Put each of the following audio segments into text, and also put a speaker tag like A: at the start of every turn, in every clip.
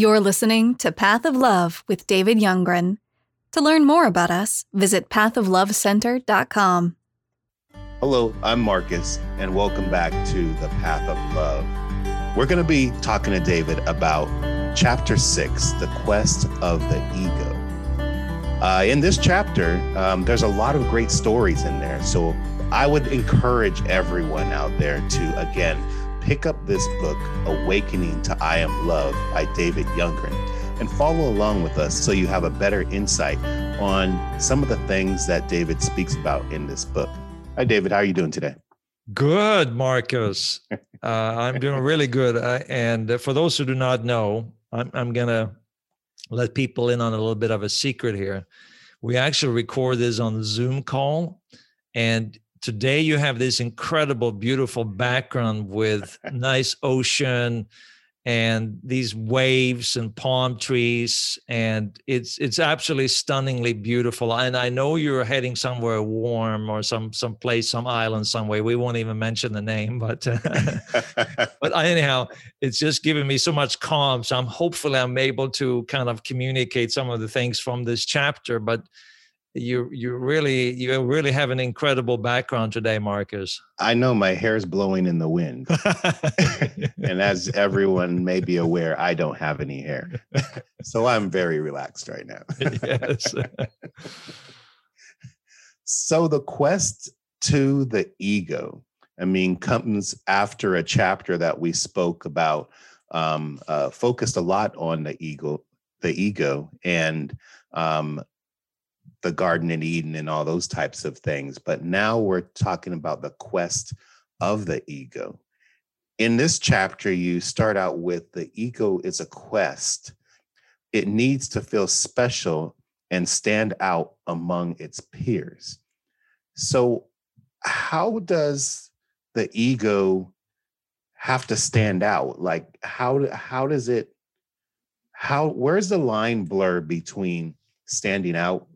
A: You're listening to Path of Love with David Youngren. To learn more about us, visit pathoflovecenter.com.
B: Hello, I'm Marcus, and welcome back to the Path of Love. We're going to be talking to David about chapter six, The Quest of the Ego. Uh, in this chapter, um, there's a lot of great stories in there. So I would encourage everyone out there to, again, pick up this book, Awakening to I Am Love by David Youngren, and follow along with us so you have a better insight on some of the things that David speaks about in this book. Hi, David. How are you doing today?
C: Good, Marcus. uh, I'm doing really good. Uh, and for those who do not know, I'm, I'm going to let people in on a little bit of a secret here. We actually record this on the Zoom call. And today you have this incredible, beautiful background with nice ocean and these waves and palm trees and it's it's absolutely stunningly beautiful. And i know you're heading somewhere warm or some some place some island somewhere. We won't even mention the name but but anyhow it's just giving me so much calm. So i'm hopefully i'm able to kind of communicate some of the things from this chapter but you you really you really have an incredible background today marcus.
B: I know my hair is blowing in the wind. And as everyone may be aware i don't have any hair. So i'm very relaxed right now. Yes. So the quest to the ego i mean comes after a chapter that we spoke about um, uh, focused a lot on the ego the ego and um, the Garden in Eden and all those types of things. But now we're talking about the quest of the ego. In this chapter, you start out with the ego is a quest. It needs to feel special and stand out among its peers. So, how does the ego have to stand out? Like, how, how does it, how, where's the line blur between standing out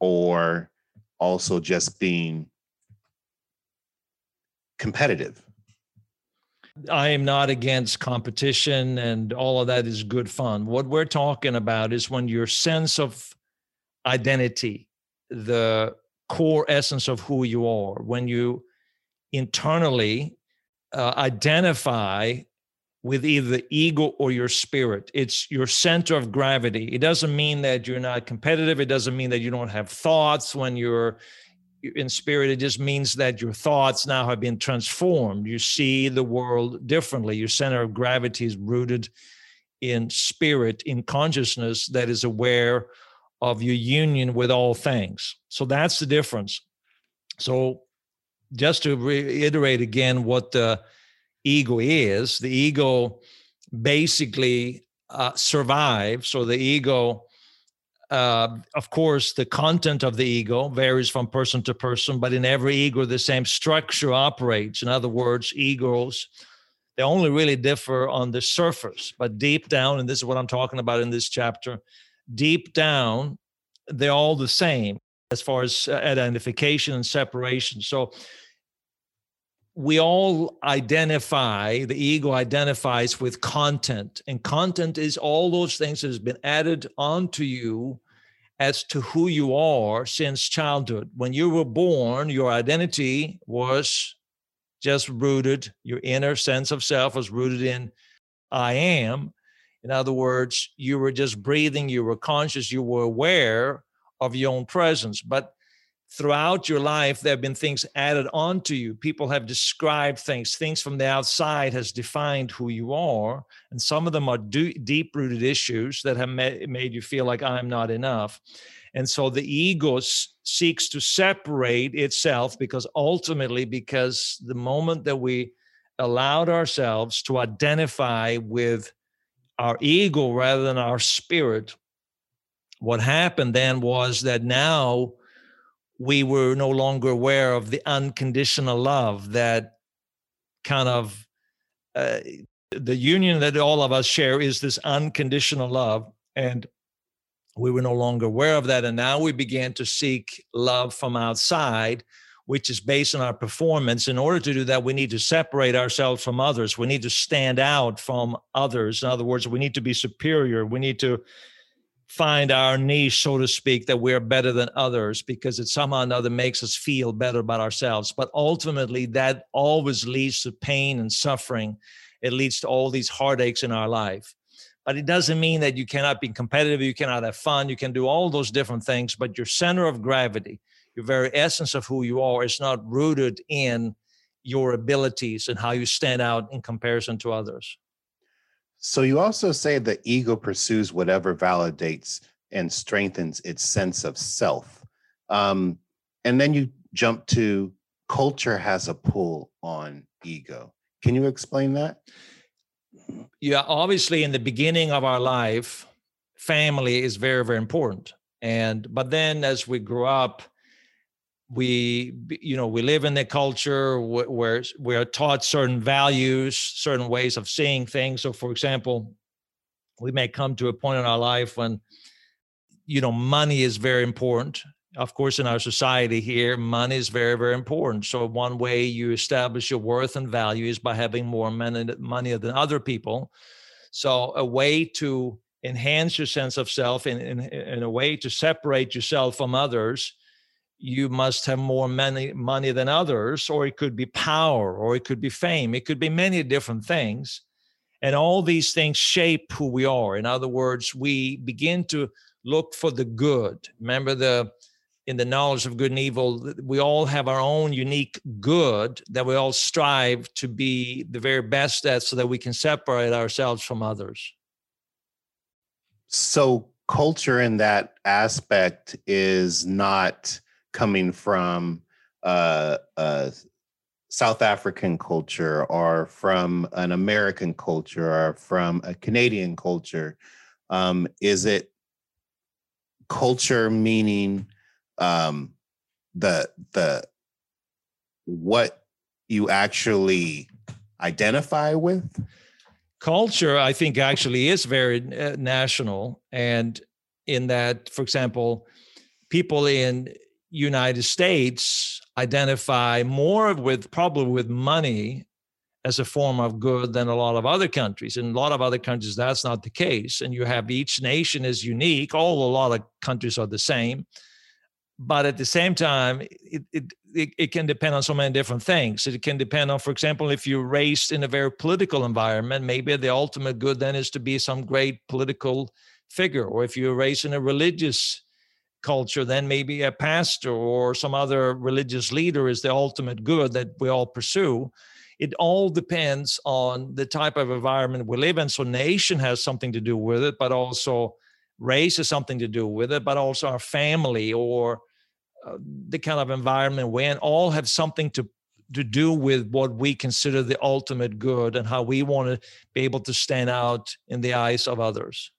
B: or also just being competitive?
C: I am not against competition and all of that is good fun. What we're talking about is when your sense of identity, the core essence of who you are, when you internally uh, identify with either the ego or your spirit. It's your center of gravity. It doesn't mean that you're not competitive. It doesn't mean that you don't have thoughts when you're in spirit. It just means that your thoughts now have been transformed. You see the world differently. Your center of gravity is rooted in spirit, in consciousness that is aware of your union with all things. So that's the difference. So just to reiterate again what the ego is. The ego basically uh, survives. So the ego, uh, of course, the content of the ego varies from person to person, but in every ego, the same structure operates. In other words, egos, they only really differ on the surface, but deep down, and this is what I'm talking about in this chapter, deep down, they're all the same as far as uh, identification and separation. So we all identify, the ego identifies with content, and content is all those things that has been added onto you as to who you are since childhood. When you were born, your identity was just rooted, your inner sense of self was rooted in I am. In other words, you were just breathing, you were conscious, you were aware of your own presence. But throughout your life there have been things added on to you. People have described things. Things from the outside has defined who you are and some of them are deep rooted issues that have made you feel like i'm not enough. And so the ego seeks to separate itself because ultimately because the moment that we allowed ourselves to identify with our ego rather than our spirit what happened then was that now we were no longer aware of the unconditional love that kind of uh, the union that all of us share is this unconditional love and we were no longer aware of that and now we began to seek love from outside which is based on our performance. In order to do that, we need to separate ourselves from others. We need to stand out from others. In other words, we need to be superior. We need to find our niche, so to speak, that we're better than others because it somehow or another makes us feel better about ourselves. But ultimately, that always leads to pain and suffering. It leads to all these heartaches in our life. But it doesn't mean that you cannot be competitive, you cannot have fun, you can do all those different things, but your center of gravity, your very essence of who you are is not rooted in your abilities and how you stand out in comparison to others.
B: So you also say the ego pursues whatever validates and strengthens its sense of self. Um, and then you jump to culture has a pull on ego. Can you explain that?
C: Yeah, obviously, in the beginning of our life, family is very, very important. And but then as we grow up, we you know we live in a culture where we are taught certain values certain ways of seeing things. So for example we may come to a point in our life when you know money is very important. Of course in our society here money is very very important. So one way you establish your worth and value is by having more money than other people. So a way to enhance your sense of self in, in, in a way to separate yourself from others you must have more money money than others or it could be power or it could be fame it could be many different things. And all these things shape who we are. In other words we begin to look for the good. Remember the in the knowledge of good and evil we all have our own unique good that we all strive to be the very best at so that we can separate ourselves from others.
B: So culture in that aspect is not coming from uh, uh, South African culture or from an American culture or from a Canadian culture? Um, is it culture meaning um, the the what you actually identify with?
C: Culture, I think, actually is very uh, national, and in that, for example, people in United States identify more with probably with money as a form of good than a lot of other countries. In a lot of other countries, that's not the case. And you have each nation is unique. All a lot of countries are the same. But at the same time, it, it, it, it can depend on so many different things. It can depend on, for example, if you're raised in a very political environment, maybe the ultimate good then is to be some great political figure. Or if you're raised in a religious culture, then maybe a pastor or some other religious leader is the ultimate good that we all pursue. It all depends on the type of environment we live in. So, nation has something to do with it, but also race has something to do with it, but also our family or uh, the kind of environment we're in all have something to to do with what we consider the ultimate good and how we want to be able to stand out in the eyes of others.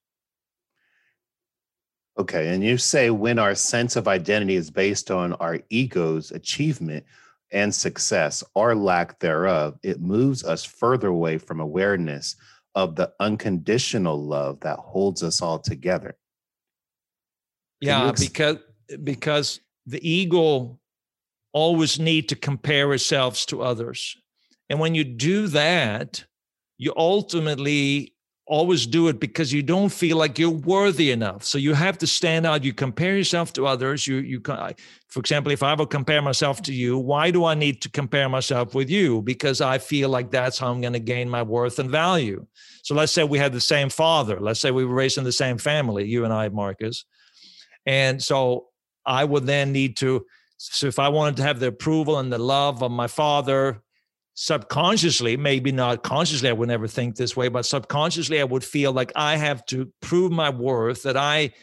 B: Okay. And you say when our sense of identity is based on our ego's achievement and success or lack thereof, it moves us further away from awareness of the unconditional love that holds us all together.
C: Can yeah, ex- because because the ego always need to compare ourselves to others. And when you do that, you ultimately always do it because you don't feel like you're worthy enough. So you have to stand out. You compare yourself to others. You you for example, if I ever compare myself to you, why do I need to compare myself with you? Because I feel like that's how I'm going to gain my worth and value. So let's say we had the same father. Let's say we were raised in the same family, you and I, Marcus. And so I would then need to so if I wanted to have the approval and the love of my father, subconsciously, maybe not consciously, I would never think this way, but subconsciously, I would feel like I have to prove my worth, that I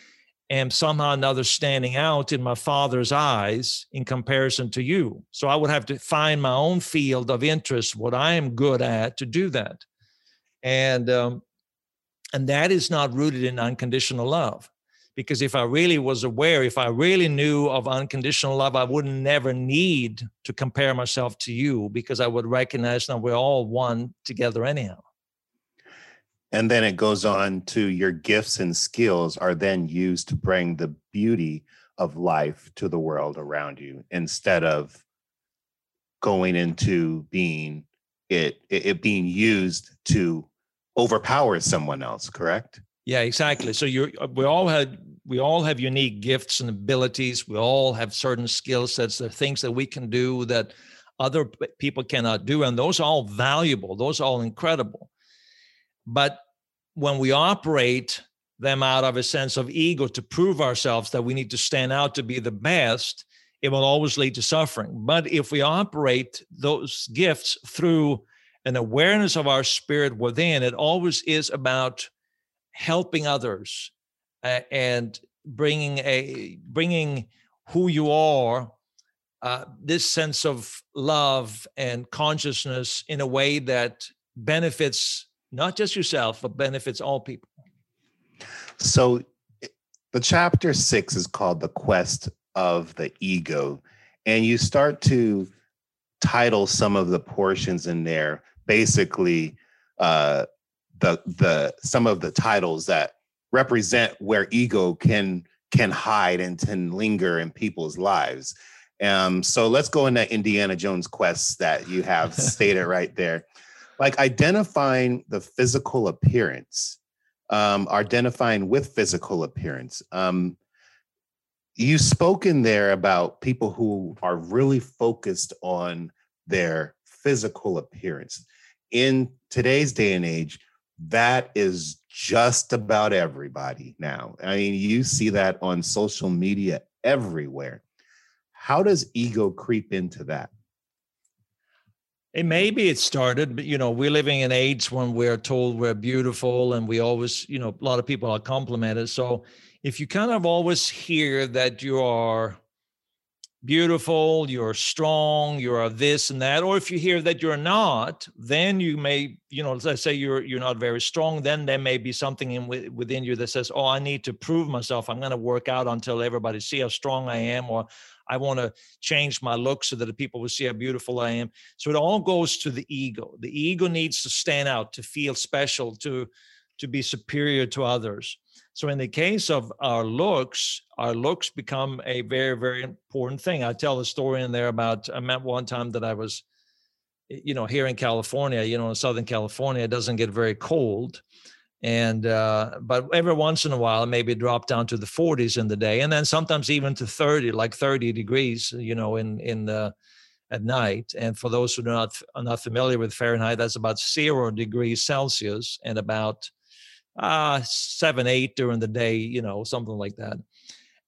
C: am somehow another standing out in my father's eyes in comparison to you. So I would have to find my own field of interest, what I am good at to do that. And, um, and that is not rooted in unconditional love because if I really was aware, if I really knew of unconditional love, I would never need to compare myself to you because I would recognize that we're all one together anyhow.
B: And then it goes on to your gifts and skills are then used to bring the beauty of life to the world around you instead of going into being it, it, it being used to overpower someone else, correct?
C: Yeah, exactly. So you're uh, we all had we all have unique gifts and abilities. We all have certain skill sets. the things that we can do that other people cannot do, and those are all valuable. Those are all incredible. But when we operate them out of a sense of ego to prove ourselves that we need to stand out to be the best, it will always lead to suffering. But if we operate those gifts through an awareness of our spirit within, it always is about helping others uh, and bringing a bringing who you are uh, this sense of love and consciousness in a way that benefits not just yourself but benefits all people.
B: So the chapter six is called the quest of the ego and you start to title some of the portions in there basically uh, the the some of the titles that represent where ego can can hide and can linger in people's lives. Um, so let's go in that Indiana Jones quest that you have stated right there. Like identifying the physical appearance, um, identifying with physical appearance. Um, you spoke in there about people who are really focused on their physical appearance. In today's day and age, that is just about everybody now. I mean, you see that on social media everywhere. How does ego creep into that?
C: And maybe it started, but you know, we're living in age when we're told we're beautiful and we always, you know, a lot of people are complimented. So if you kind of always hear that you are beautiful, you're strong, you're this and that. Or if you hear that you're not, then you may, you know, let's say you're you're not very strong. Then there may be something in within you that says, "Oh, I need to prove myself. I'm going to work out until everybody see how strong I am," or I want to change my look so that the people will see how beautiful I am. So it all goes to the ego. The ego needs to stand out, to feel special, to to be superior to others. So in the case of our looks, our looks become a very, very important thing. I tell a story in there about I met one time that I was, you know, here in California, you know, in Southern California, it doesn't get very cold. And uh, but every once in a while, maybe drop down to the 40s in the day, and then sometimes even to 30, like 30 degrees, you know, in in the at night. And for those who are not are not familiar with Fahrenheit, that's about zero degrees Celsius and about uh seven eight during the day you know something like that.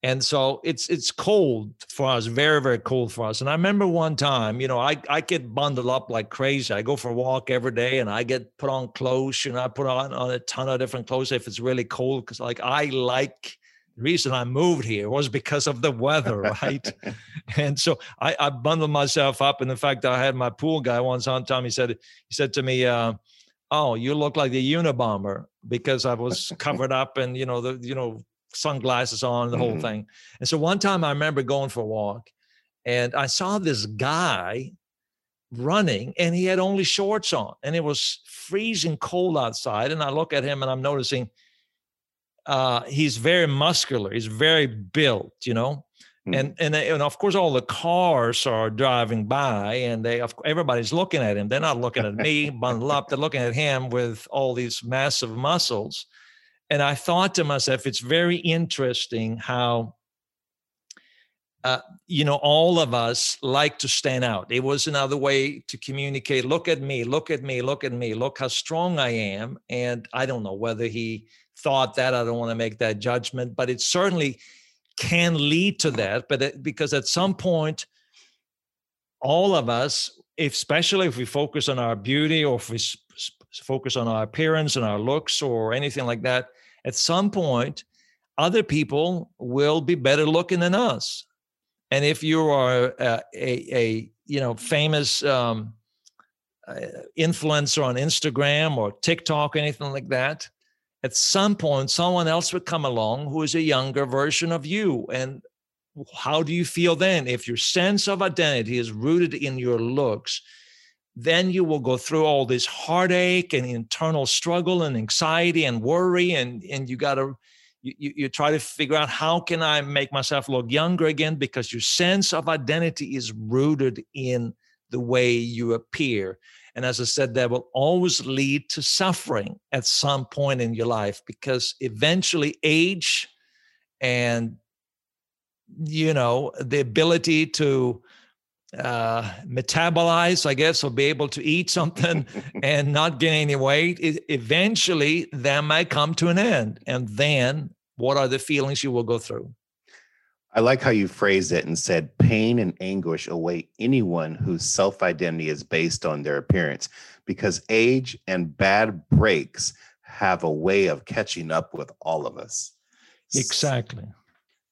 C: And so it's it's cold for us very very cold for us. And i remember one time you know i i get bundled up like crazy. I go for a walk every day and i get put on clothes You know, i put on, on a ton of different clothes if it's really cold because like i like the reason i moved here was because of the weather right? And so i i bundled myself up and the fact that i had my pool guy once on time he said he said to me uh oh, you look like the Unabomber because I was covered up and, you know, the, you know, sunglasses on, the mm-hmm. whole thing. And so one time I remember going for a walk and I saw this guy running and he had only shorts on and it was freezing cold outside. And I look at him and I'm noticing uh, he's very muscular. He's very built, you know. Hmm. And, and and of course all the cars are driving by and they everybody's looking at him. They're not looking at me bundled up. They're looking at him with all these massive muscles. And i thought to myself it's very interesting how uh, you know all of us like to stand out. It was another way to communicate look at me look at me look at me. Look how strong i am. And i don't know whether he thought that i don't want to make that judgment but it certainly can lead to that but because at some point all of us especially if we focus on our beauty or if we focus on our appearance and our looks or anything like that at some point other people will be better looking than us. And if you are a, a, a you know famous um, uh, influencer on instagram or tiktok anything like that at some point someone else would come along who is a younger version of you. And how do you feel then? If your sense of identity is rooted in your looks then you will go through all this heartache and internal struggle and anxiety and worry and and you got to you, you try to figure out how can i make myself look younger again? Because your sense of identity is rooted in the way you appear. And as I said, that will always lead to suffering at some point in your life because eventually age and you know the ability to uh, metabolize, I guess, or be able to eat something and not gain any weight, it, eventually that might come to an end. And then what are the feelings you will go through?
B: I like how you phrased it and said pain and anguish await anyone whose self identity is based on their appearance because age and bad breaks have a way of catching up with all of us.
C: Exactly.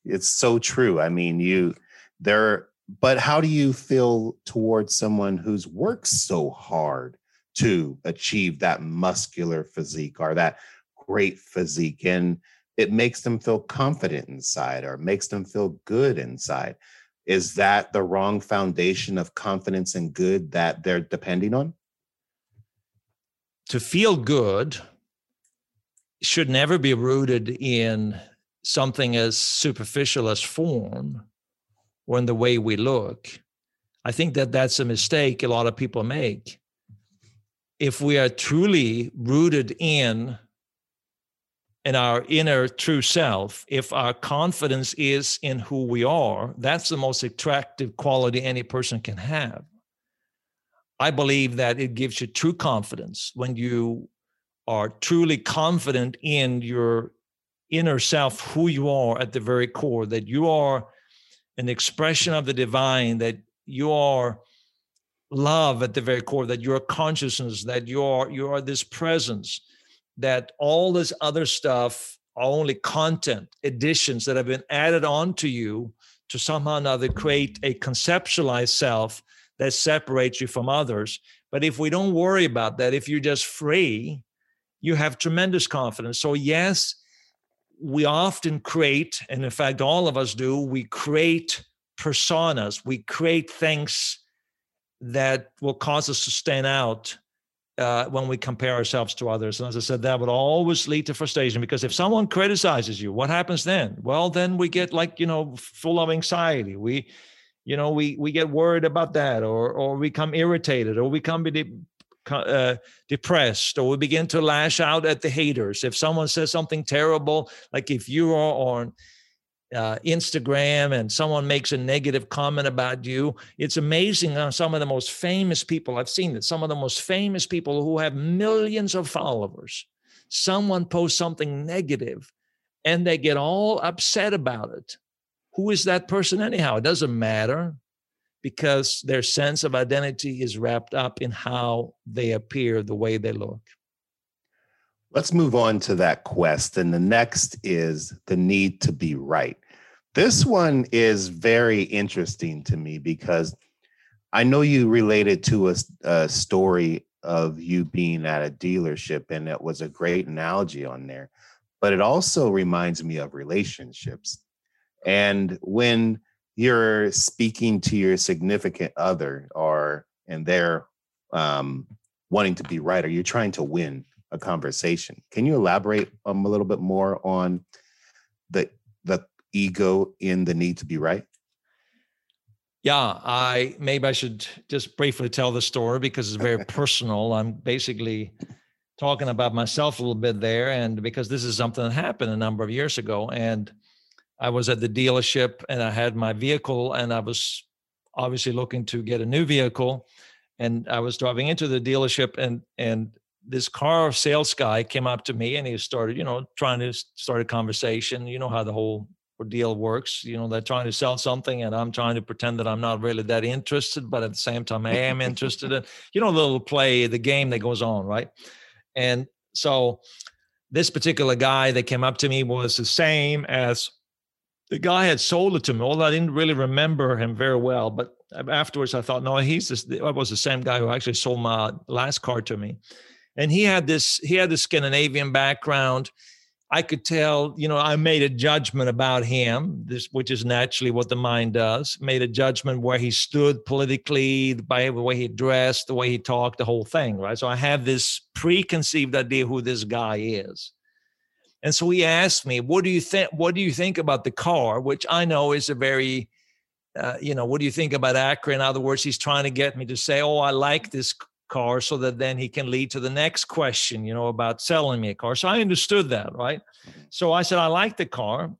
B: It's so true. I mean, you there, but how do you feel towards someone who's worked so hard to achieve that muscular physique or that great physique? And it makes them feel confident inside or makes them feel good inside. Is that the wrong foundation of confidence and good that they're depending on?
C: To feel good should never be rooted in something as superficial as form or in the way we look. I think that that's a mistake a lot of people make. If we are truly rooted in in our inner true self, if our confidence is in who we are, that's the most attractive quality any person can have. I believe that it gives you true confidence when you are truly confident in your inner self, who you are at the very core, that you are an expression of the divine, that you are love at the very core, that you're consciousness, that you are you are this presence that all this other stuff are only content additions that have been added on to you to somehow or another create a conceptualized self that separates you from others. But if we don't worry about that, if you're just free, you have tremendous confidence. So, yes, we often create, and in fact, all of us do, we create personas, we create things that will cause us to stand out uh, when we compare ourselves to others. And as I said, that would always lead to frustration because if someone criticizes you, what happens then? Well, then we get like, you know, full of anxiety. We, you know, we we get worried about that, or or we become irritated, or we become uh, depressed, or we begin to lash out at the haters. If someone says something terrible, like if you are on uh, Instagram and someone makes a negative comment about you, it's amazing how some of the most famous people, I've seen that some of the most famous people who have millions of followers, someone posts something negative and they get all upset about it. Who is that person anyhow? It doesn't matter because their sense of identity is wrapped up in how they appear, the way they look.
B: Let's move on to that quest. And the next is the need to be right. This one is very interesting to me because I know you related to a, a, story of you being at a dealership, and it was a great analogy on there. But it also reminds me of relationships. And when you're speaking to your significant other, or and they're um, wanting to be right, or you're trying to win a conversation, can you elaborate um, a little bit more on the the ego in the need to be right?
C: Yeah, I maybe I should just briefly tell the story because it's very personal. I'm basically talking about myself a little bit there, and because this is something that happened a number of years ago, and I was at the dealership and I had my vehicle, and I was obviously looking to get a new vehicle, and I was driving into the dealership, and and this car sales guy came up to me and he started, you know, trying to start a conversation. You know how the whole deal works. You know, they're trying to sell something and I'm trying to pretend that I'm not really that interested, but at the same time, I am interested in, you know, the little play, the game that goes on, right? And so this particular guy that came up to me was the same as the guy had sold it to me. Although I didn't really remember him very well, but afterwards I thought, no, he's this, that was the same guy who actually sold my last car to me. And he had this, he had this Scandinavian background I could tell, you know, I made a judgment about him, this, which is naturally what the mind does. Made a judgment where he stood politically, by the way he dressed, the way he talked, the whole thing, right? So I have this preconceived idea who this guy is. And so he asked me, "What do you think? What do you think about the car?" Which I know is a very uh, you know, what do you think about Acura? In other words, he's trying to get me to say, oh, I like this car so that then he can lead to the next question, you know, about selling me a car. So I understood that, right? Mm-hmm. So I said, I like the car.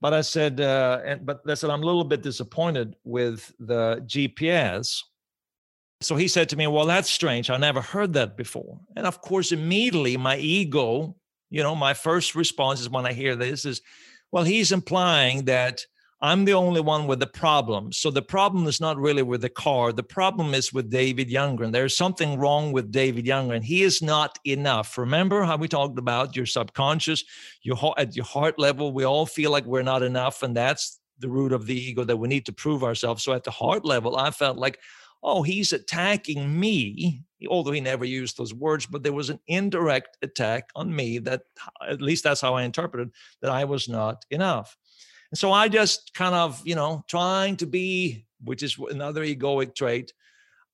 C: But I said, uh, and, but I said, I'm a little bit disappointed with the GPS. So he said to me, Well, that's strange. I never heard that before. And of course, immediately my ego, you know, my first response is when I hear this is, Well, he's implying that I'm the only one with the problem. So the problem is not really with the car. The problem is with David Youngren. There's something wrong with David Youngren. He is not enough. Remember how we talked about your subconscious, your heart, at your heart level, we all feel like we're not enough. And that's the root of the ego that we need to prove ourselves. So at the heart level, I felt like, oh, he's attacking me, although he never used those words, but there was an indirect attack on me that at least that's how I interpreted that I was not enough. And so I just kind of, you know, trying to be, which is another egoic trait.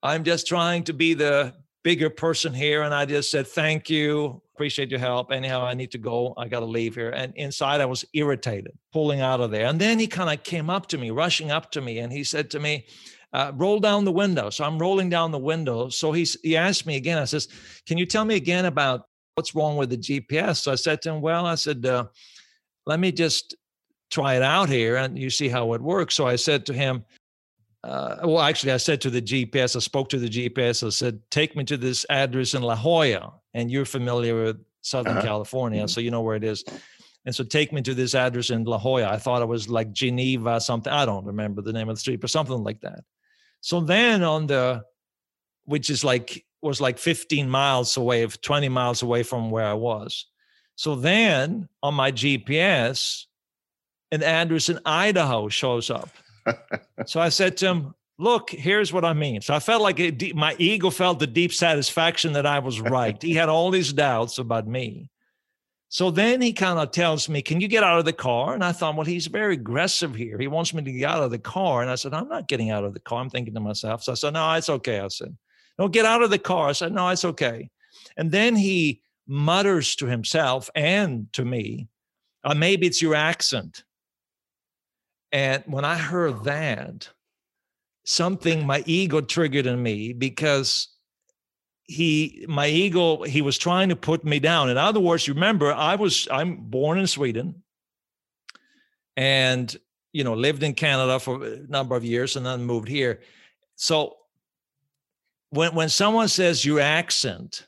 C: I'm just trying to be the bigger person here. And I just said, thank you. Appreciate your help. Anyhow, I need to go. I got to leave here. And inside, I was irritated, pulling out of there. And then he kind of came up to me, rushing up to me, and he said to me, uh, roll down the window. So I'm rolling down the window. So he's, he asked me again, I says, can you tell me again about what's wrong with the GPS? So I said to him, well, I said, uh, let me just try it out here and you see how it works. So I said to him, uh, well, actually, I said to the GPS, I spoke to the GPS, I said, take me to this address in La Jolla. And you're familiar with Southern uh-huh. California, mm-hmm. so you know where it is. And so take me to this address in La Jolla. I thought it was like Geneva, something. I don't remember the name of the street, but something like that. So then on the, which is like, was like 15 miles away, 20 miles away from where I was. So then on my GPS, and Anderson, Idaho shows up. so I said to him, Look, here's what I mean. So I felt like it, my ego felt the deep satisfaction that I was right. he had all these doubts about me. So then he kind of tells me, Can you get out of the car? And I thought, Well, he's very aggressive here. He wants me to get out of the car. And I said, I'm not getting out of the car. I'm thinking to myself. So I said, No, it's okay. I said, No, get out of the car. I said, No, it's okay. And then he mutters to himself and to me, uh, Maybe it's your accent. And when I heard that, something my ego triggered in me because he my ego he was trying to put me down. In other words remember i was i'm born in sweden and you know lived in canada for a number of years and then moved here. So when when someone says your accent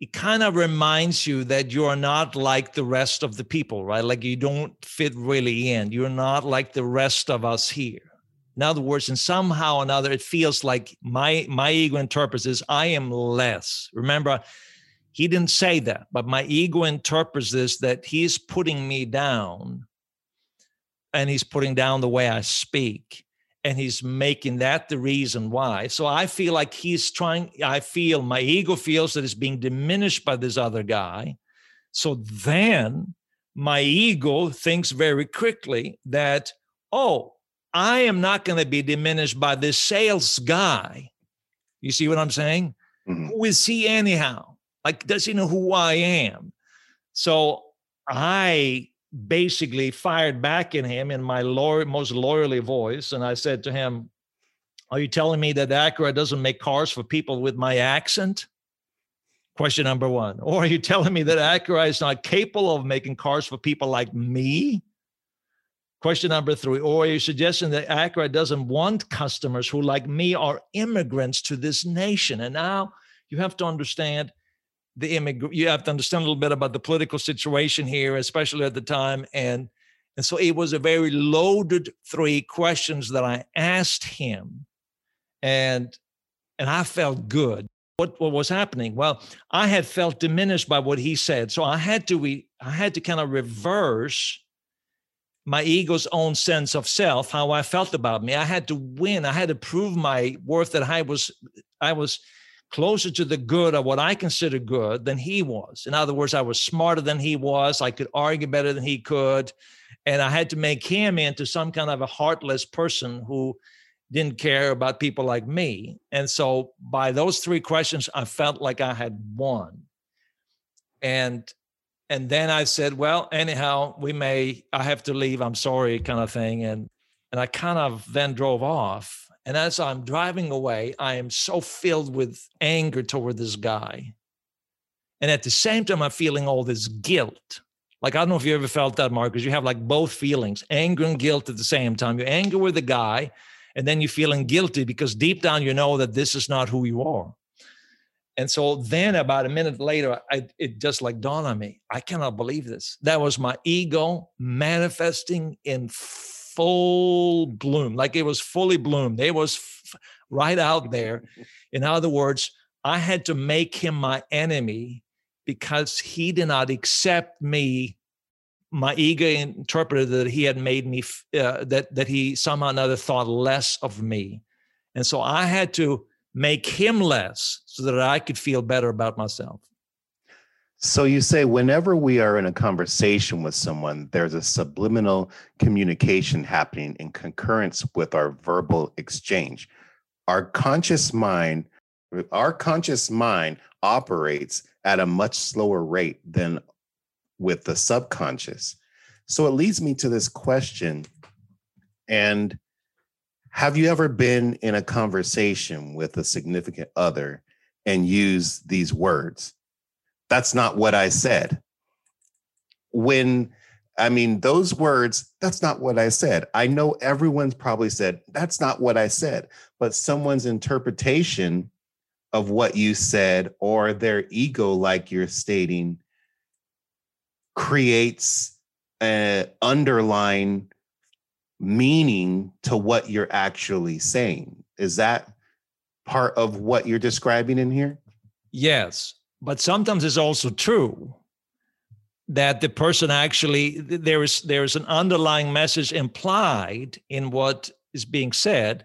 C: it kind of reminds you that you are not like the rest of the people, right? Like you don't fit really in. You're not like the rest of us here. In other words, and somehow or another, it feels like my my ego interprets this: I am less. Remember, he didn't say that, but my ego interprets this that he's putting me down, and he's putting down the way I speak and he's making that the reason why. So I feel like he's trying, I feel my ego feels that it's being diminished by this other guy. So then my ego thinks very quickly that, oh, I am not going to be diminished by this sales guy. You see what I'm saying? Mm-hmm. Who is he anyhow? Like, does he know who I am? So I basically fired back in him in my loyal, most loyally voice. And I said to him, Are you telling me that Acura doesn't make cars for people with my accent? Question number one. Or are you telling me that Acura is not capable of making cars for people like me? Question number three. Or are you suggesting that Acura doesn't want customers who, like me, are immigrants to this nation? And now you have to understand the immigrant you have to understand a little bit about the political situation here especially at the time and and so it was a very loaded three questions that i asked him and and i felt good. What what was happening? Well i had felt diminished by what he said so i had to re, i had to kind of reverse my ego's own sense of self how i felt about me. I had to win. I had to prove my worth that i was i was closer to the good of what I consider good than he was. In other words, I was smarter than he was. I could argue better than he could. And I had to make him into some kind of a heartless person who didn't care about people like me. And so by those three questions, I felt like I had won. And and then I said, well, anyhow, we may, I have to leave. I'm sorry, kind of thing. And And I kind of then drove off. And as I'm driving away, I am so filled with anger toward this guy. And at the same time, I'm feeling all this guilt. Like, I don't know if you ever felt that, Marcus. You have like both feelings anger and guilt at the same time. You're angry with the guy, and then you're feeling guilty because deep down you know that this is not who you are. And so then about a minute later, I, it just like dawned on me, I cannot believe this. That was my ego manifesting in full bloom, like it was fully bloomed. It was f- right out there. In other words, I had to make him my enemy because he did not accept me. My ego interpreted that he had made me, uh, that, that he somehow or another thought less of me. And so I had to make him less so that I could feel better about myself.
B: So you say whenever we are in a conversation with someone, there's a subliminal communication happening in concurrence with our verbal exchange. Our conscious mind, our conscious mind operates at a much slower rate than with the subconscious. So it leads me to this question. And have you ever been in a conversation with a significant other and used these words? That's not what I said. When, I mean, those words, that's not what I said. I know everyone's probably said, that's not what I said, but someone's interpretation of what you said or their ego, like you're stating, creates an underlying meaning to what you're actually saying. Is that part of what you're describing in here?
C: Yes. But sometimes it's also true that the person actually there is there is an underlying message implied in what is being said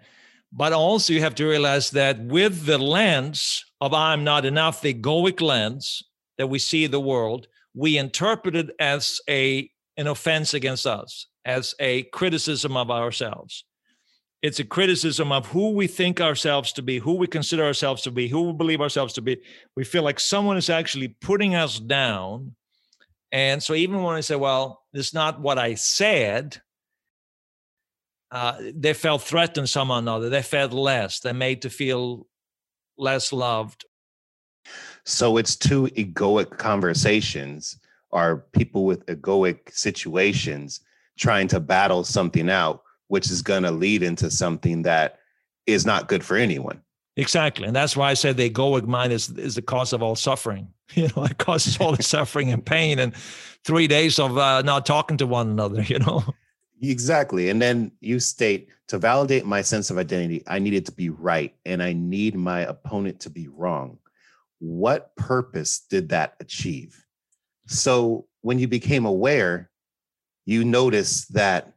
C: but also you have to realize that with the lens of i'm not enough the egoic lens that we see the world we interpret it as a an offense against us as a criticism of ourselves. It's a criticism of who we think ourselves to be, who we consider ourselves to be, who we believe ourselves to be. We feel like someone is actually putting us down. And so even when I say, well, it's not what I said, uh, they felt threatened somehow or another. They felt less. They made to feel less loved.
B: So it's two egoic conversations are people with egoic situations trying to battle something out, which is going to lead into something that is not good for anyone.
C: Exactly. And that's why I said the egoic mind is, is the cause of all suffering. You know, it causes all the suffering and pain and three days of uh, not talking to one another, you know?
B: Exactly. And then you state to validate my sense of identity, I need it to be right and I need my opponent to be wrong. What purpose did that achieve? So when you became aware you noticed that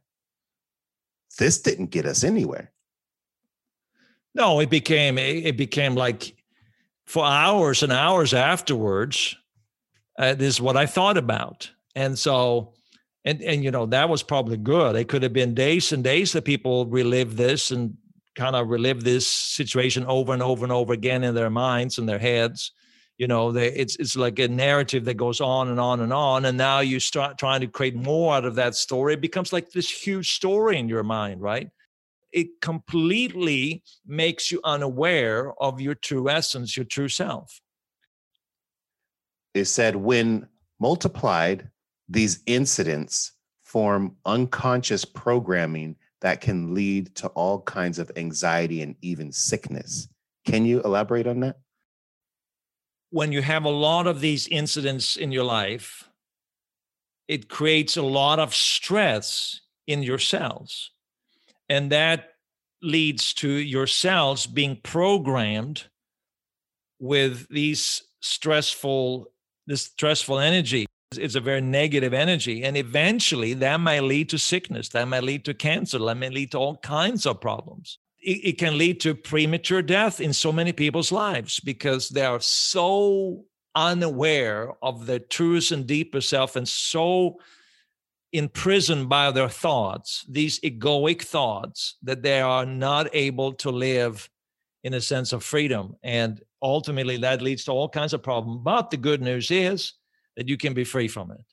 B: this didn't get us anywhere.
C: No, it became it became like for hours and hours afterwards. Uh, this is what I thought about, and so and and you know that was probably good. It could have been days and days that people relive this and kind of relive this situation over and over and over again in their minds and their heads you know they, it's it's like a narrative that goes on and on and on and now you start trying to create more out of that story it becomes like this huge story in your mind right? It completely makes you unaware of your true essence your true self.
B: It said when multiplied these incidents form unconscious programming that can lead to all kinds of anxiety and even sickness. Can you elaborate on that
C: when you have a lot of these incidents in your life, it creates a lot of stress in your cells. And that leads to your cells being programmed with these stressful this stressful energy it's a very negative energy and eventually that may lead to sickness that may lead to cancer that may lead to all kinds of problems it, it can lead to premature death in so many people's lives because they are so unaware of their truest and deeper self and so imprisoned by their thoughts, these egoic thoughts, that they are not able to live in a sense of freedom. And ultimately, that leads to all kinds of problems. But the good news is that you can be free from it.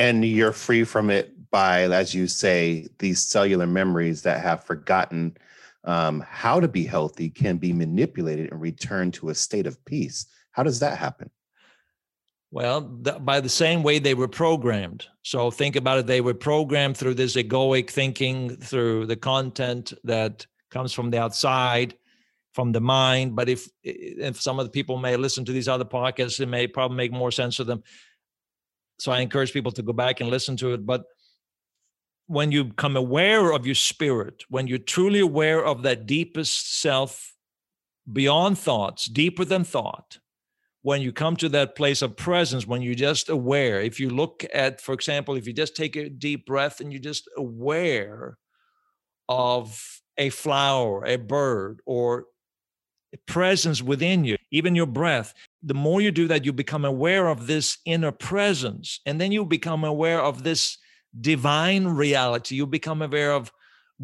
B: And you're free from it by, as you say, these cellular memories that have forgotten um, how to be healthy can be manipulated and returned to a state of peace. How does that happen?
C: Well, by the same way they were programmed. So think about it. They were programmed through this egoic thinking, through the content that comes from the outside, from the mind. But if if some of the people may listen to these other podcasts, it may probably make more sense to them. So I encourage people to go back and listen to it. But when you become aware of your spirit, when you're truly aware of that deepest self beyond thoughts, deeper than thought, when you come to that place of presence, when you're just aware, if you look at, for example, if you just take a deep breath and you're just aware of a flower, a bird, or presence within you, even your breath, the more you do that, you become aware of this inner presence. And then you become aware of this divine reality. You become aware of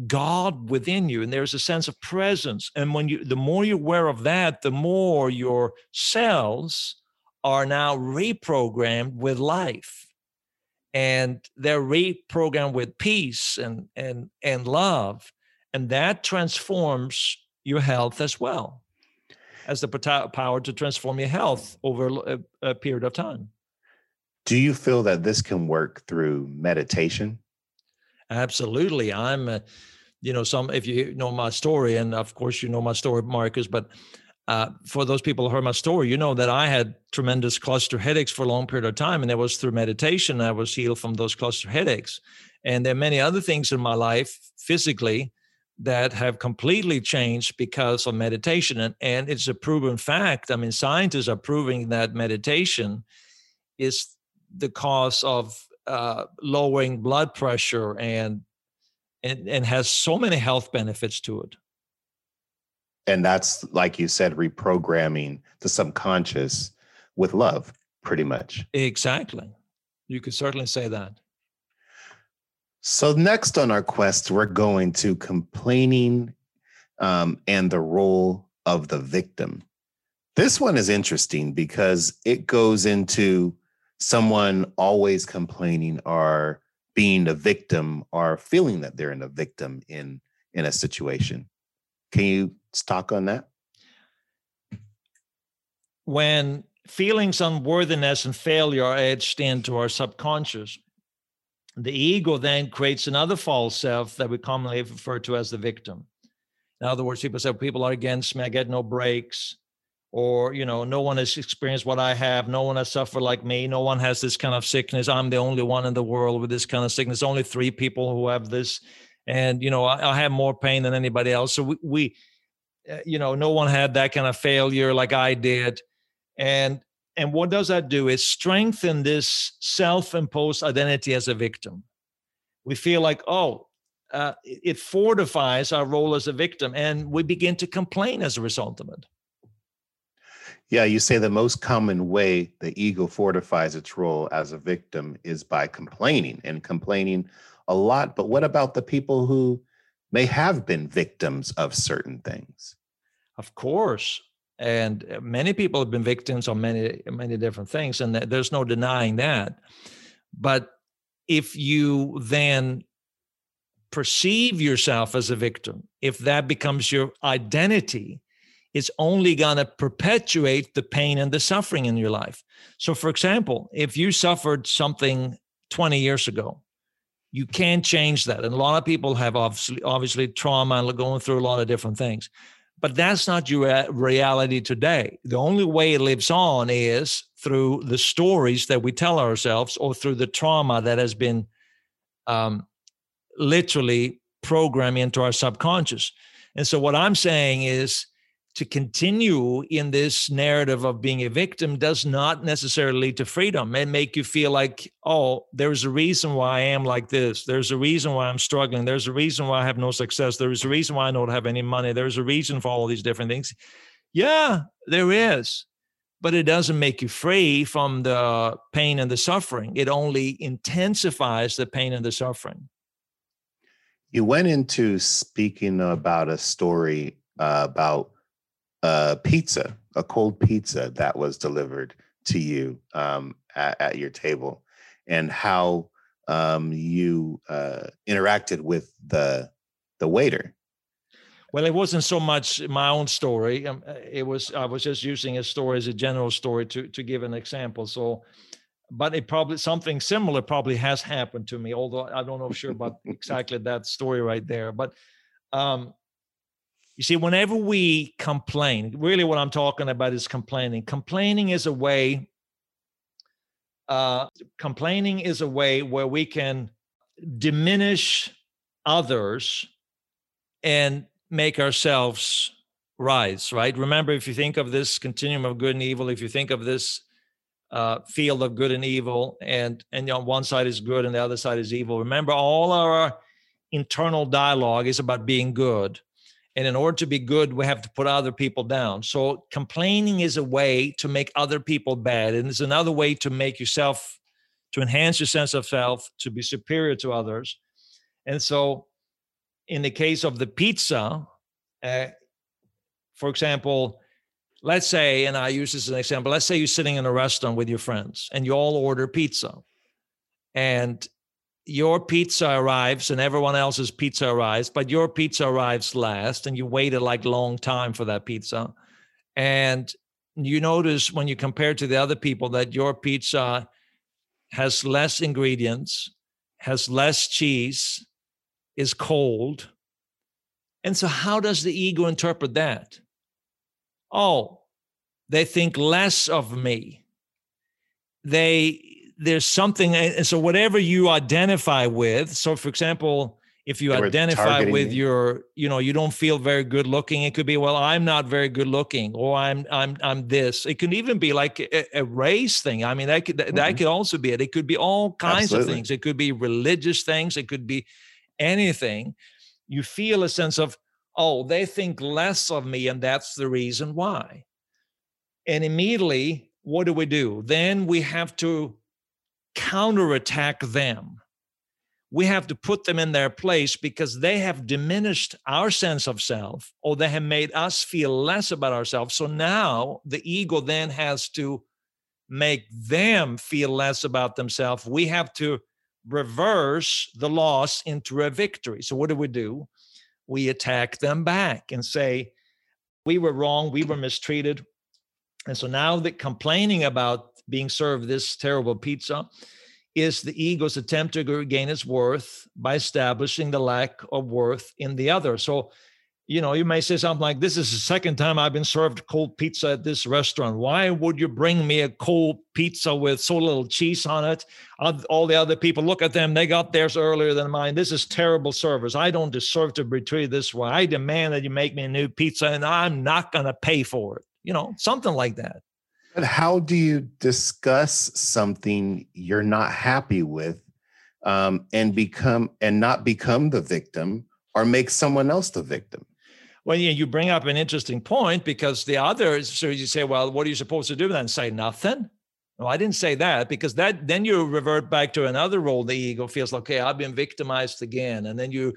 C: God within you, and there's a sense of presence. And when you, the more you're aware of that, the more your cells are now reprogrammed with life, and they're reprogrammed with peace and and and love, and that transforms your health as well, as the power to transform your health over a, a period of time.
B: Do you feel that this can work through meditation?
C: Absolutely. I'm, uh, you know, some, if you know my story, and of course you know my story, Marcus, but uh, for those people who heard my story, you know that I had tremendous cluster headaches for a long period of time, and it was through meditation I was healed from those cluster headaches. And there are many other things in my life physically that have completely changed because of meditation. And, and it's a proven fact. I mean, scientists are proving that meditation is the cause of uh, lowering blood pressure and, and and has so many health benefits to it.
B: And that's like you said, reprogramming the subconscious with love, pretty much.
C: Exactly. You could certainly say that.
B: So next on our quest, we're going to complaining um, and the role of the victim. This one is interesting because it goes into someone always complaining or being a victim or feeling that they're in a victim in in a situation. Can you talk on that?
C: When feelings of unworthiness and failure are etched into our subconscious, the ego then creates another false self that we commonly refer to as the victim. In other words, people say people are against me, I get no breaks or you know no one has experienced what i have no one has suffered like me no one has this kind of sickness i'm the only one in the world with this kind of sickness only three people who have this and you know i, I have more pain than anybody else so we, we uh, you know no one had that kind of failure like i did and and what does that do is strengthen this self-imposed identity as a victim we feel like oh uh, it fortifies our role as a victim and we begin to complain as a result of it
B: yeah, you say the most common way the ego fortifies its role as a victim is by complaining and complaining a lot. But what about the people who may have been victims of certain things?
C: Of course. And uh, many people have been victims of many, many different things, and there's no denying that. But if you then perceive yourself as a victim, if that becomes your identity, it's only going to perpetuate the pain and the suffering in your life. So, for example, if you suffered something 20 years ago, you can't change that. And a lot of people have obviously, obviously trauma and going through a lot of different things. But that's not your reality today. The only way it lives on is through the stories that we tell ourselves or through the trauma that has been um, literally programmed into our subconscious. And so, what I'm saying is, to continue in this narrative of being a victim does not necessarily lead to freedom and make you feel like, oh, there's a reason why I am like this. There's a reason why I'm struggling. There's a reason why I have no success. There's a reason why I don't have any money. There's a reason for all these different things. Yeah, there is. But it doesn't make you free from the pain and the suffering. It only intensifies the pain and the suffering.
B: You went into speaking about a story uh, about a pizza, a cold pizza that was delivered to you um, at, at, your table, and how um, you uh, interacted with the the waiter.
C: Well, it wasn't so much my own story. Um, it was I was just using a story as a general story to to give an example. So, but it probably something similar probably has happened to me. Although I don't know sure about exactly that story right there. But um, you see, whenever we complain, really what I'm talking about is complaining. Complaining is a way. Uh, complaining is a way where we can diminish others and make ourselves rise, right? Remember, if you think of this continuum of good and evil, if you think of this uh, field of good and evil, and and on one side is good and the other side is evil. Remember, all our internal dialogue is about being good, and in order to be good, we have to put other people down. So complaining is a way to make other people bad, and it's another way to make yourself to enhance your sense of self, to be superior to others, and so in the case of the pizza, uh, for example, let's say, and I use this as an example, let's say you're sitting in a restaurant with your friends and you all order pizza. And your pizza arrives and everyone else's pizza arrives, but your pizza arrives last and you waited like long time for that pizza. And you notice when you compare to the other people that your pizza has less ingredients, has less cheese, is cold. And so, how does the ego interpret that? Oh, they think less of me. They there's something, and so whatever you identify with. So, for example, if you identify with your, you know, you don't feel very good looking, it could be, well, I'm not very good looking, or I'm I'm I'm this. It can even be like a, a race thing. I mean, that could mm-hmm. that could also be it. It could be all kinds Absolutely. of things. It could be religious things. It could be anything, you feel a sense of, oh, they think less of me, and that's the reason why. And immediately, what do we do? Then we have to counterattack them. We have to put them in their place because they have diminished our sense of self or they have made us feel less about ourselves. So now the ego then has to make them feel less about themselves. We have to reverse the loss into a victory. So, what do we do? We attack them back and say, We were wrong, we were mistreated. And so now that complaining about being served this terrible pizza is the ego's attempt to regain its worth by establishing the lack of worth in the other. So you know, you may say something like, This is the second time I've been served cold pizza at this restaurant. Why would you bring me a cold pizza with so little cheese on it? All the other people, look at them. They got theirs earlier than mine. This is terrible service. I don't deserve to be treated this way. I demand that you make me a new pizza and I'm not going to pay for it. You know, something like that.
B: But how do you discuss something you're not happy with um, and become and not become the victim or make someone else the victim?
C: Well, yeah, you bring up an interesting point because the others, so you say, well, what are you supposed to do then? Say nothing? No, I didn't say that because that then you revert back to another role. The ego feels like, okay, I've been victimized again. And then you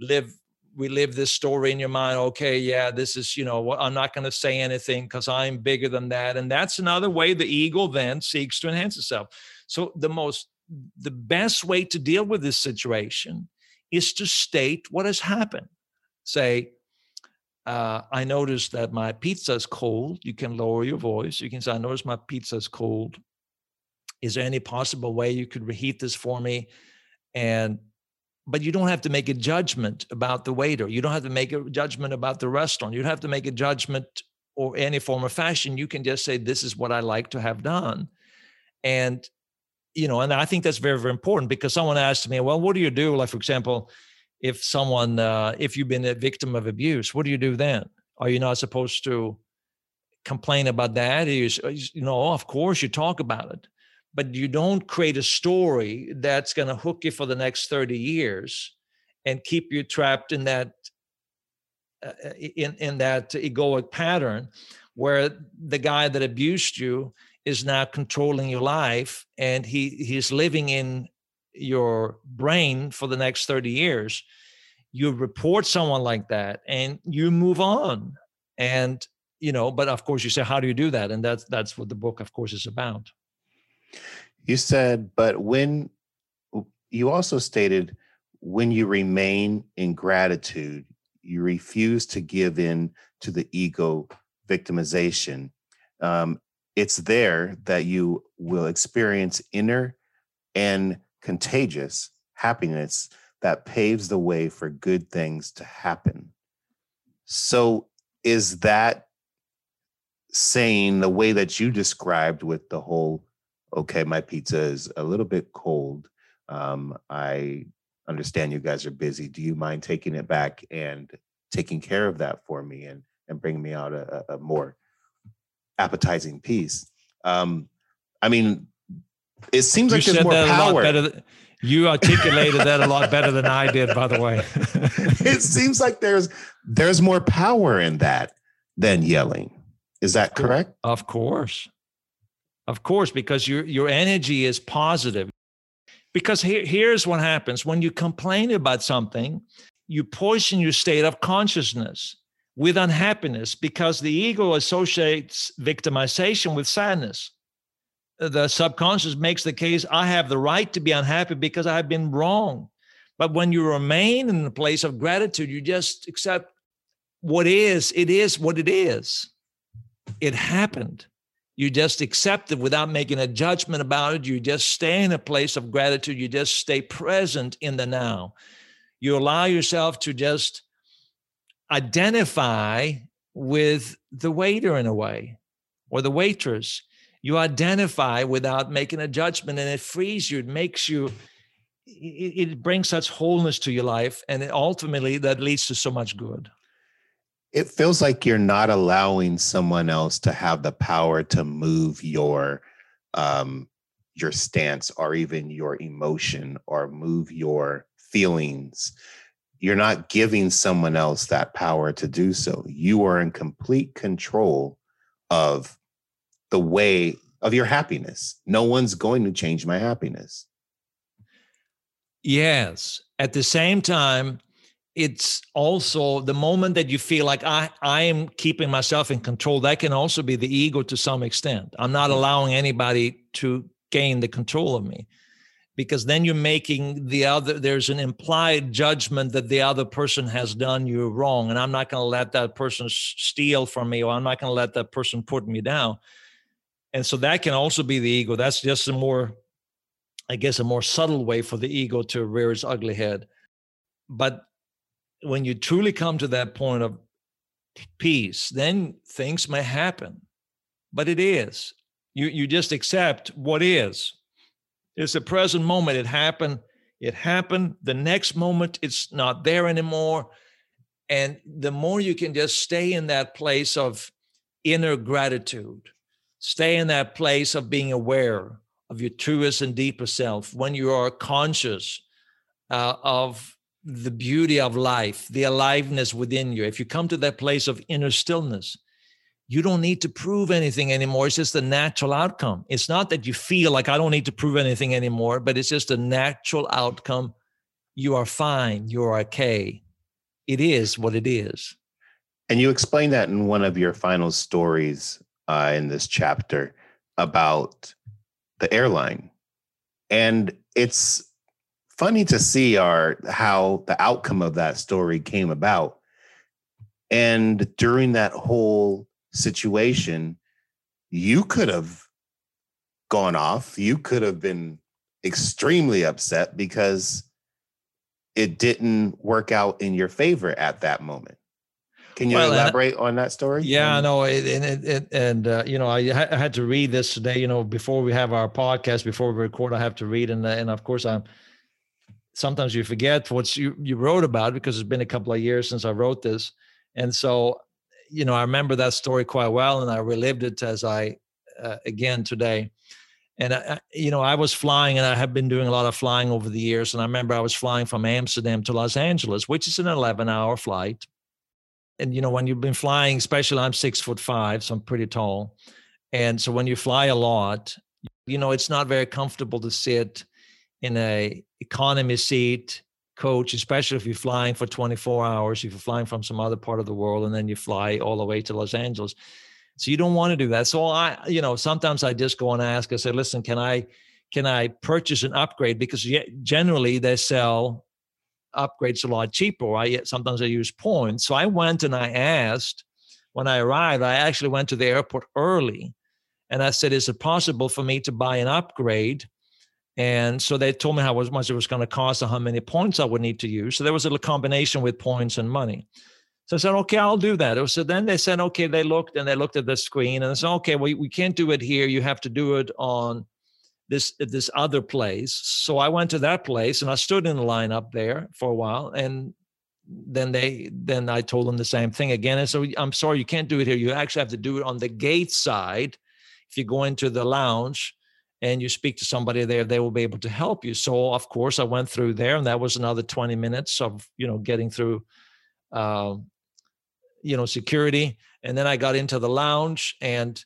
C: live, we live this story in your mind. Okay, yeah, this is, you know, I'm not going to say anything because I'm bigger than that. And that's another way the ego then seeks to enhance itself. So the most, the best way to deal with this situation is to state what has happened. Say, uh, I noticed that my pizza is cold. You can lower your voice. You can say, I noticed my pizza is cold. Is there any possible way you could reheat this for me? And but you don't have to make a judgment about the waiter. You don't have to make a judgment about the restaurant. You don't have to make a judgment or any form of fashion. You can just say, This is what I like to have done. And you know, and I think that's very, very important because someone asked me, Well, what do you do? Like, for example, if someone uh, if you've been a victim of abuse what do you do then are you not supposed to complain about that you, you know of course you talk about it but you don't create a story that's going to hook you for the next 30 years and keep you trapped in that uh, uh, in in that egoic pattern where the guy that abused you is now controlling your life and he he's living in your brain for the next 30 years. You report someone like that and you move on. And you know but of course you say how do you do that? And that's that's what the book of course is about
B: you said but when you also stated when you remain in gratitude, you refuse to give in to the ego victimization. Um, it's there that you will experience inner and contagious happiness that paves the way for good things to happen. So, is that saying the way that you described with the whole, okay, my pizza is a little bit cold. Um, I understand you guys are busy. Do you mind taking it back and taking care of that for me and, and bringing me out a, a more appetizing piece? Um, I mean, it seems
C: you
B: like there's more power.
C: Than, you articulated that a lot better than I did, by the way.
B: it seems like there's there's more power in that than yelling. Is that correct?
C: Of course. Of course, because your your energy is positive. Because here, here's what happens when you complain about something, you poison your state of consciousness with unhappiness because the ego associates victimization with sadness the subconscious makes the case I have the right to be unhappy because I've been wrong. But when you remain in the place of gratitude, you just accept what is, it is what it is. It happened. You just accept it without making a judgment about it. You just stay in a place of gratitude. You just stay present in the now. You allow yourself to just identify with the waiter in a way or the waitress you identify without making a judgment and it frees you it makes you it, brings such wholeness to your life and ultimately that leads to so much good
B: it feels like you're not allowing someone else to have the power to move your um your stance or even your emotion or move your feelings you're not giving someone else that power to do so you are in complete control of the way of your happiness. No one's going to change my happiness.
C: Yes. At the same time, it's also the moment that you feel like I, I am keeping myself in control. That can also be the ego to some extent. I'm not allowing anybody to gain the control of me because then you're making the other there's an implied judgment that the other person has done you wrong and i'm not going to let that person steal from me or i'm not going to let that person put me down and so that can also be the ego that's just a more i guess a more subtle way for the ego to rear its ugly head but when you truly come to that point of peace then things may happen. But it is. You you just accept what is. It's a present moment. It happened. It happened. The next moment it's not there anymore. And the more you can just stay in that place of inner gratitude Stay in that place of being aware of your truest and deepest self when you are conscious uh, of the beauty of life, the aliveness within you. If you come to that place of inner stillness, you don't need to prove anything anymore. It's just a natural outcome. It's not that you feel like I don't need to prove anything anymore, but it's just a natural outcome. You are fine. You're okay. It is what it is.
B: And you explain that in one of your final stories uh, in this chapter about the airline, and it's funny to see our how the outcome of that story came about. And during that whole situation, you could have gone off. You could have been extremely upset because it didn't work out in your favor at that moment. Can you well, elaborate on that story?
C: Yeah, no, it, and it, it, and uh, you know, I, I, had to read this today. You know, before we have our podcast, before we record, I have to read, and and of course, I'm. Sometimes you forget what you you wrote about because it's been a couple of years since I wrote this, and so, you know, I remember that story quite well, and I relived it as I uh, again today. And I, you know, I was flying, and I have been doing a lot of flying over the years. And I remember I was flying from Amsterdam to Los Angeles, which is an 11-hour flight and you know when you've been flying especially i'm six foot five so i'm pretty tall and so when you fly a lot you know it's not very comfortable to sit in a economy seat coach especially if you're flying for 24 hours if you're flying from some other part of the world and then you fly all the way to los angeles so you don't want to do that so i you know sometimes i just go and ask i say listen can i can I purchase an upgrade? Because generally they sell upgrades a lot cheaper. Right? Sometimes I use points. So I went and I asked when I arrived, I actually went to the airport early and I said, Is it possible for me to buy an upgrade? And so they told me how much it was going to cost and how many points I would need to use. So there was a little combination with points and money. So I said, okay, I'll do that. So then they said, okay, they looked and they looked at the screen and they said, okay, well, we can't do it here. You have to do it on this this other place. So I went to that place and I stood in the line up there for a while. And then they then I told them the same thing again. And so I'm sorry, you can't do it here. You actually have to do it on the gate side. If you go into the lounge and you speak to somebody there, they will be able to help you. So of course I went through there, and that was another 20 minutes of you know getting through uh, you know security. And then I got into the lounge and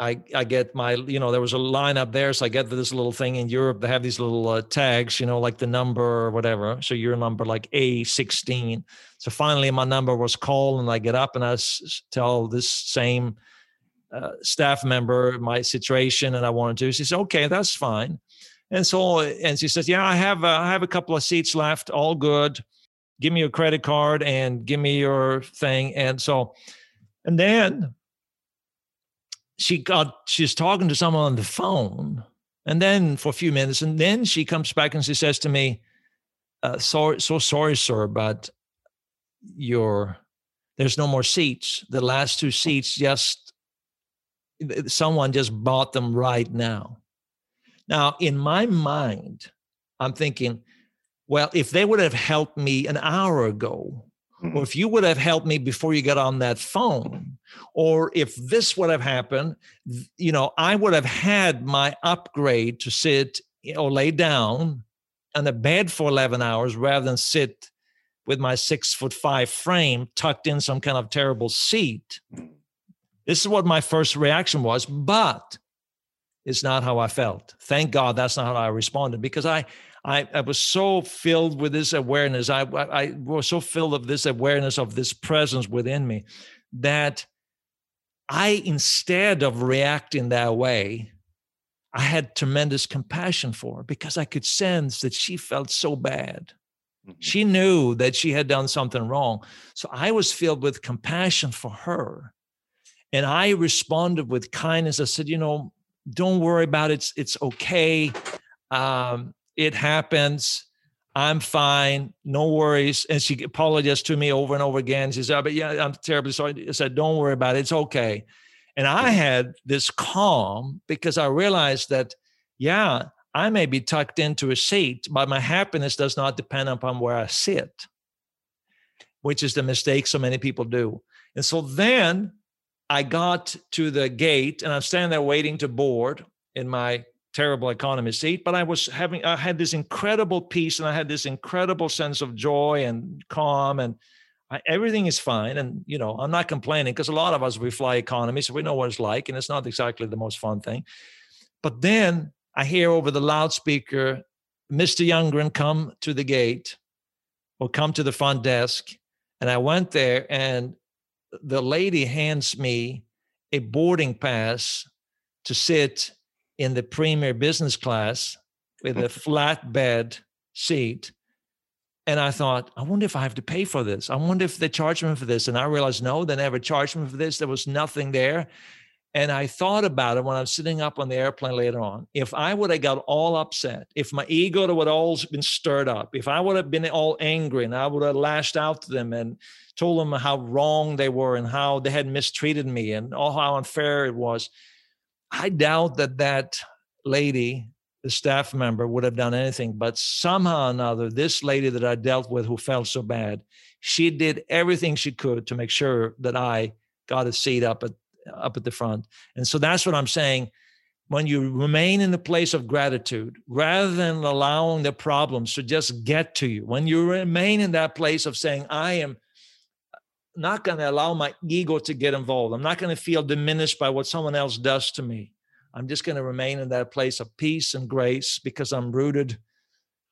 C: I, I get my, you know, there was a line up there. So I get this little thing in Europe. They have these little uh, tags, you know, like the number or whatever. So your number like A16. So finally my number was called and I get up and I s- tell this same uh, staff member my situation and I wanted to. She said, okay, that's fine. And so, and she says, yeah, I have, uh, I have a couple of seats left. All good. Give me your credit card and give me your thing. And so, and then she got she's talking to someone on the phone and then for a few minutes and then she comes back and she says to me uh, sorry so sorry sir but your there's no more seats the last two seats just someone just bought them right now now in my mind i'm thinking well if they would have helped me an hour ago Mm-hmm. Or if you would have helped me before you got on that phone, or if this would have happened, you know, I would have had my upgrade to sit or lay down on a bed for 11 hours rather than sit with my six foot five frame tucked in some kind of terrible seat. This is what my first reaction was, but it's not how I felt. Thank God that's not how I responded because I I, I was so filled with this awareness. I, I, I was so filled of this awareness of this presence within me that I, instead of reacting that way, I had tremendous compassion for her because I could sense that she felt so bad. Mm-hmm. She knew that she had done something wrong. So I was filled with compassion for her. And I responded with kindness. I said, you know, don't worry about it. It's, it's okay. Um, it happens. I'm fine. No worries. And she apologized to me over and over again. She said, oh, but yeah, I'm terribly sorry. I said, don't worry about it. It's okay. And I had this calm because I realized that, yeah, I may be tucked into a seat, but my happiness does not depend upon where I sit, which is the mistake so many people do. And so then I got to the gate and I'm standing there waiting to board in my terrible economy seat but i was having i had this incredible peace and i had this incredible sense of joy and calm and I, everything is fine and you know i'm not complaining because a lot of us we fly economy so we know what it's like and it's not exactly the most fun thing. But then i hear over the loudspeaker mr youngren come to the gate or come to the front desk and i went there and the lady hands me a boarding pass to sit in the premier business class with a flatbed seat. And I thought, I wonder if I have to pay for this. I wonder if they charge me for this. And I realized, no, they never charged me for this. There was nothing there. And I thought about it when I was sitting up on the airplane later on. If I would have got all upset, if my ego would have all been stirred up, if I would have been all angry and I would have lashed out to them and told them how wrong they were and how they had mistreated me and all how unfair it was, I doubt that that lady, the staff member, would have done anything. But somehow or another, this lady that I dealt with who felt so bad, she did everything she could to make sure that I got a seat up at up at the front. And so that's what I'm saying. When you remain in the place of gratitude, rather than allowing the problems to just get to you, when you remain in that place of saying, I am not going to allow my ego to get involved. I'm not going to feel diminished by what someone else does to me. I'm just going to remain in that place of peace and grace because I'm rooted.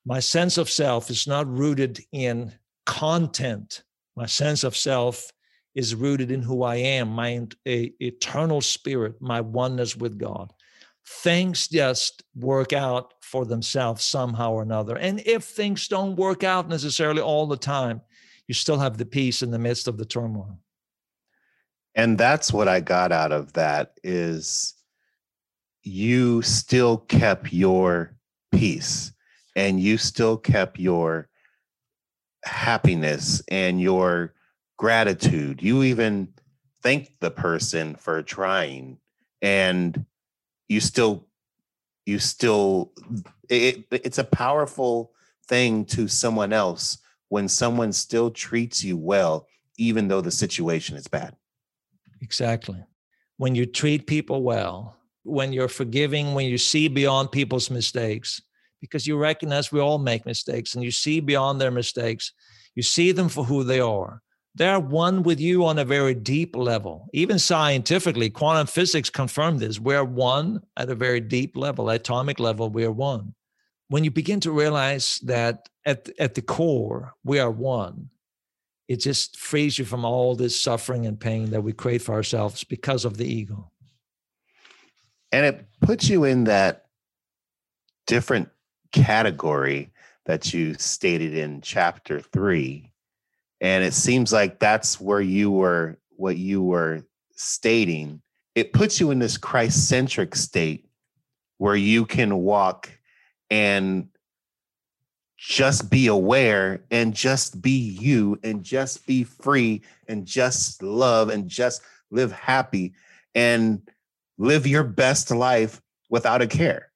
C: My sense of self is not rooted in content. My sense of self is rooted in who I am, my eternal spirit, my oneness with God. things just work out for themselves somehow or another. And if things don't work out necessarily all the time, you still have the peace in the midst of the turmoil.
B: And that's what I got out of that is you still kept your peace and you still kept your happiness and your gratitude. You even thank the person for trying and you still you still it, it's a powerful thing to someone else when someone still treats you well even though the situation is bad
C: exactly when you treat people well when you're forgiving when you see beyond people's mistakes because you recognize we all make mistakes and you see beyond their mistakes you see them for who they are they're one with you on a very deep level. Even scientifically, quantum physics confirmed this. We're one at a very deep level, atomic level, we are one. When you begin to realize that at, at the core, we are one, it just frees you from all this suffering and pain that we create for ourselves because of the ego.
B: And it puts you in that different category that you stated in chapter three and it seems like that's where you were what you were stating. It puts you in this christ-centric state where you can walk and just be aware and just be you and just be free and just love and just live happy and live your best life without a care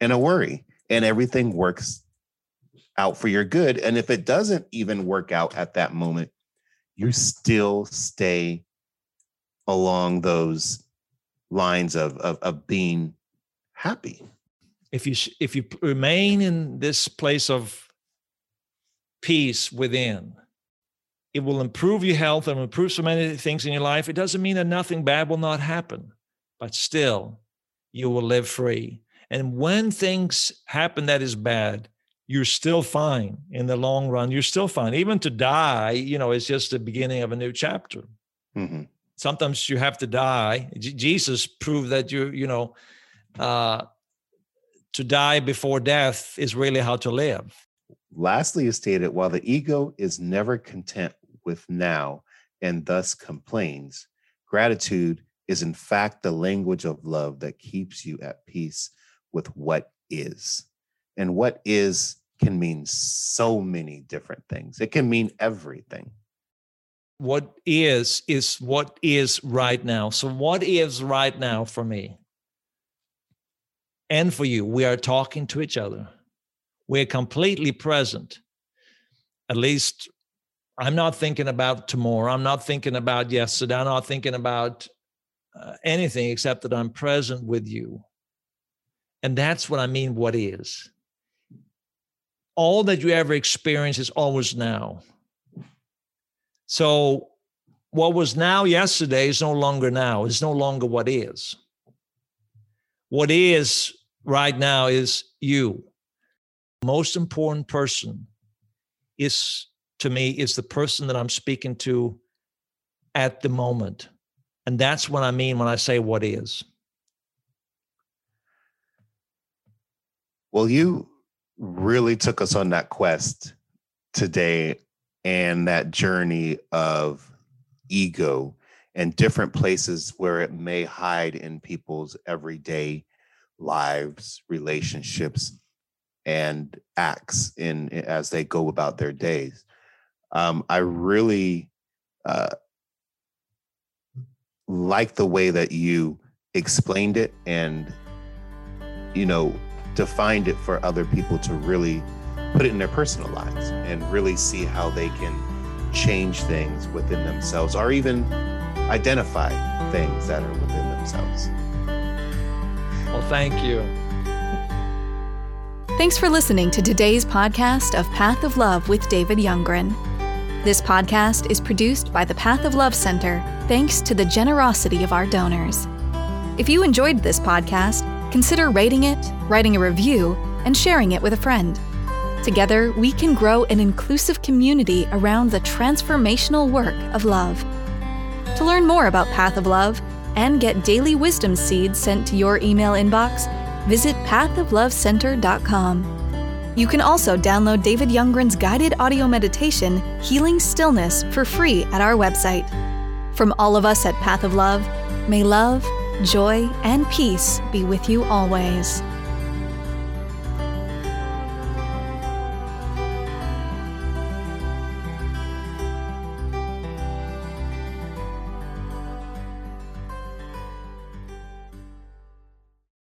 B: and a worry and everything works out for your good. And if it doesn't even work out at that moment, you still stay along those lines of, of, of being happy.
C: If you if you remain in this place of peace within, it will improve your health and improve so many things in your life. It doesn't mean that nothing bad will not happen, but still, you will live free. And when things happen that is bad, you're still fine in the long run. You're still fine. Even to die, you know, is just the beginning of a new chapter. Mm-hmm. Sometimes you have to die. J- Jesus proved that you, you know, uh, to die before death is really how to live.
B: Lastly, you stated while the ego is never content with now and thus complains, gratitude is in fact the language of love that keeps you at peace with what is. And what is can mean so many different things. It can mean everything.
C: What is, is what is right now. So, what is right now for me and for you? We are talking to each other, we're completely present. At least I'm not thinking about tomorrow. I'm not thinking about yesterday. I'm not thinking about uh, anything except that I'm present with you. And that's what I mean, what is all that you ever experience is always now. So, what was now yesterday is no longer now. It's no longer what is. What is right now is you. Most important person is to me is the person that I'm speaking to at the moment. And that's what I mean when I say what is.
B: Well, you really took us on that quest today and that journey of ego and different places where it may hide in people's everyday lives, relationships, and acts in as they go about their days. Um, I really uh, like the way that you explained it, and you know, defined it for other people to really put it in their personal lives and really see how they can change things within themselves or even identify things that are within themselves.
C: Well, thank you.
A: Thanks for listening to today's podcast of Path of Love with David Youngren. This podcast is produced by the Path of Love Center thanks to the generosity of our donors. If you enjoyed this podcast, consider rating it, writing a review, and sharing it with a friend. Together, we can grow an inclusive community around the transformational work of love. To learn more about Path of Love, and get daily wisdom seeds sent to your email inbox, visit pathoflovecenter.com. You can also download David Youngren's guided audio meditation, Healing Stillness, for free at our website. From all of us at Path of Love, may love, joy, and peace be with you always.